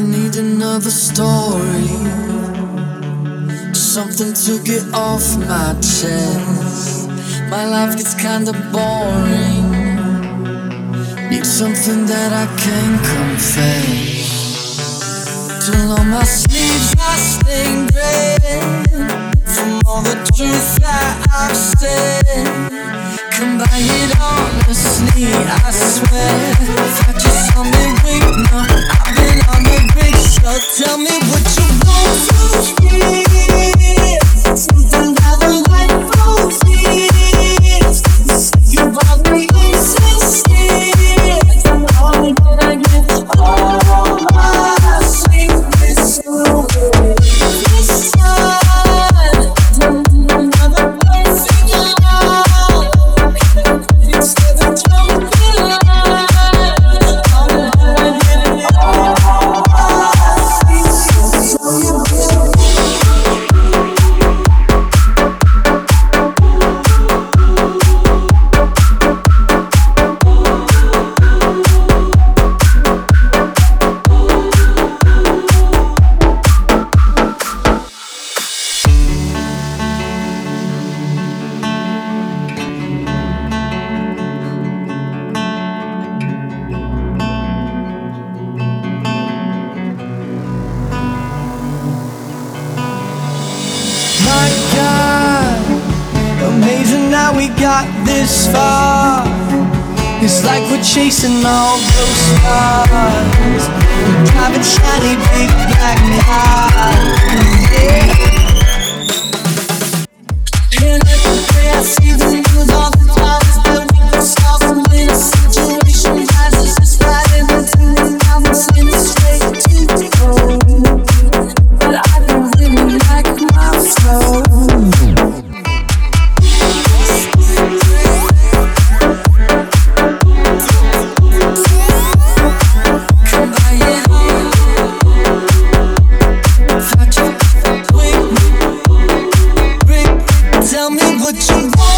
need another story. Something to get off my chest. My life gets kinda boring. Need something that I can confess. Till on my sleeves I stained red From all the truth that I've said Come by it honestly, I swear Thought you saw me weak, no how we got this far. It's like we're chasing all those stars. Driving shiny big. what you want.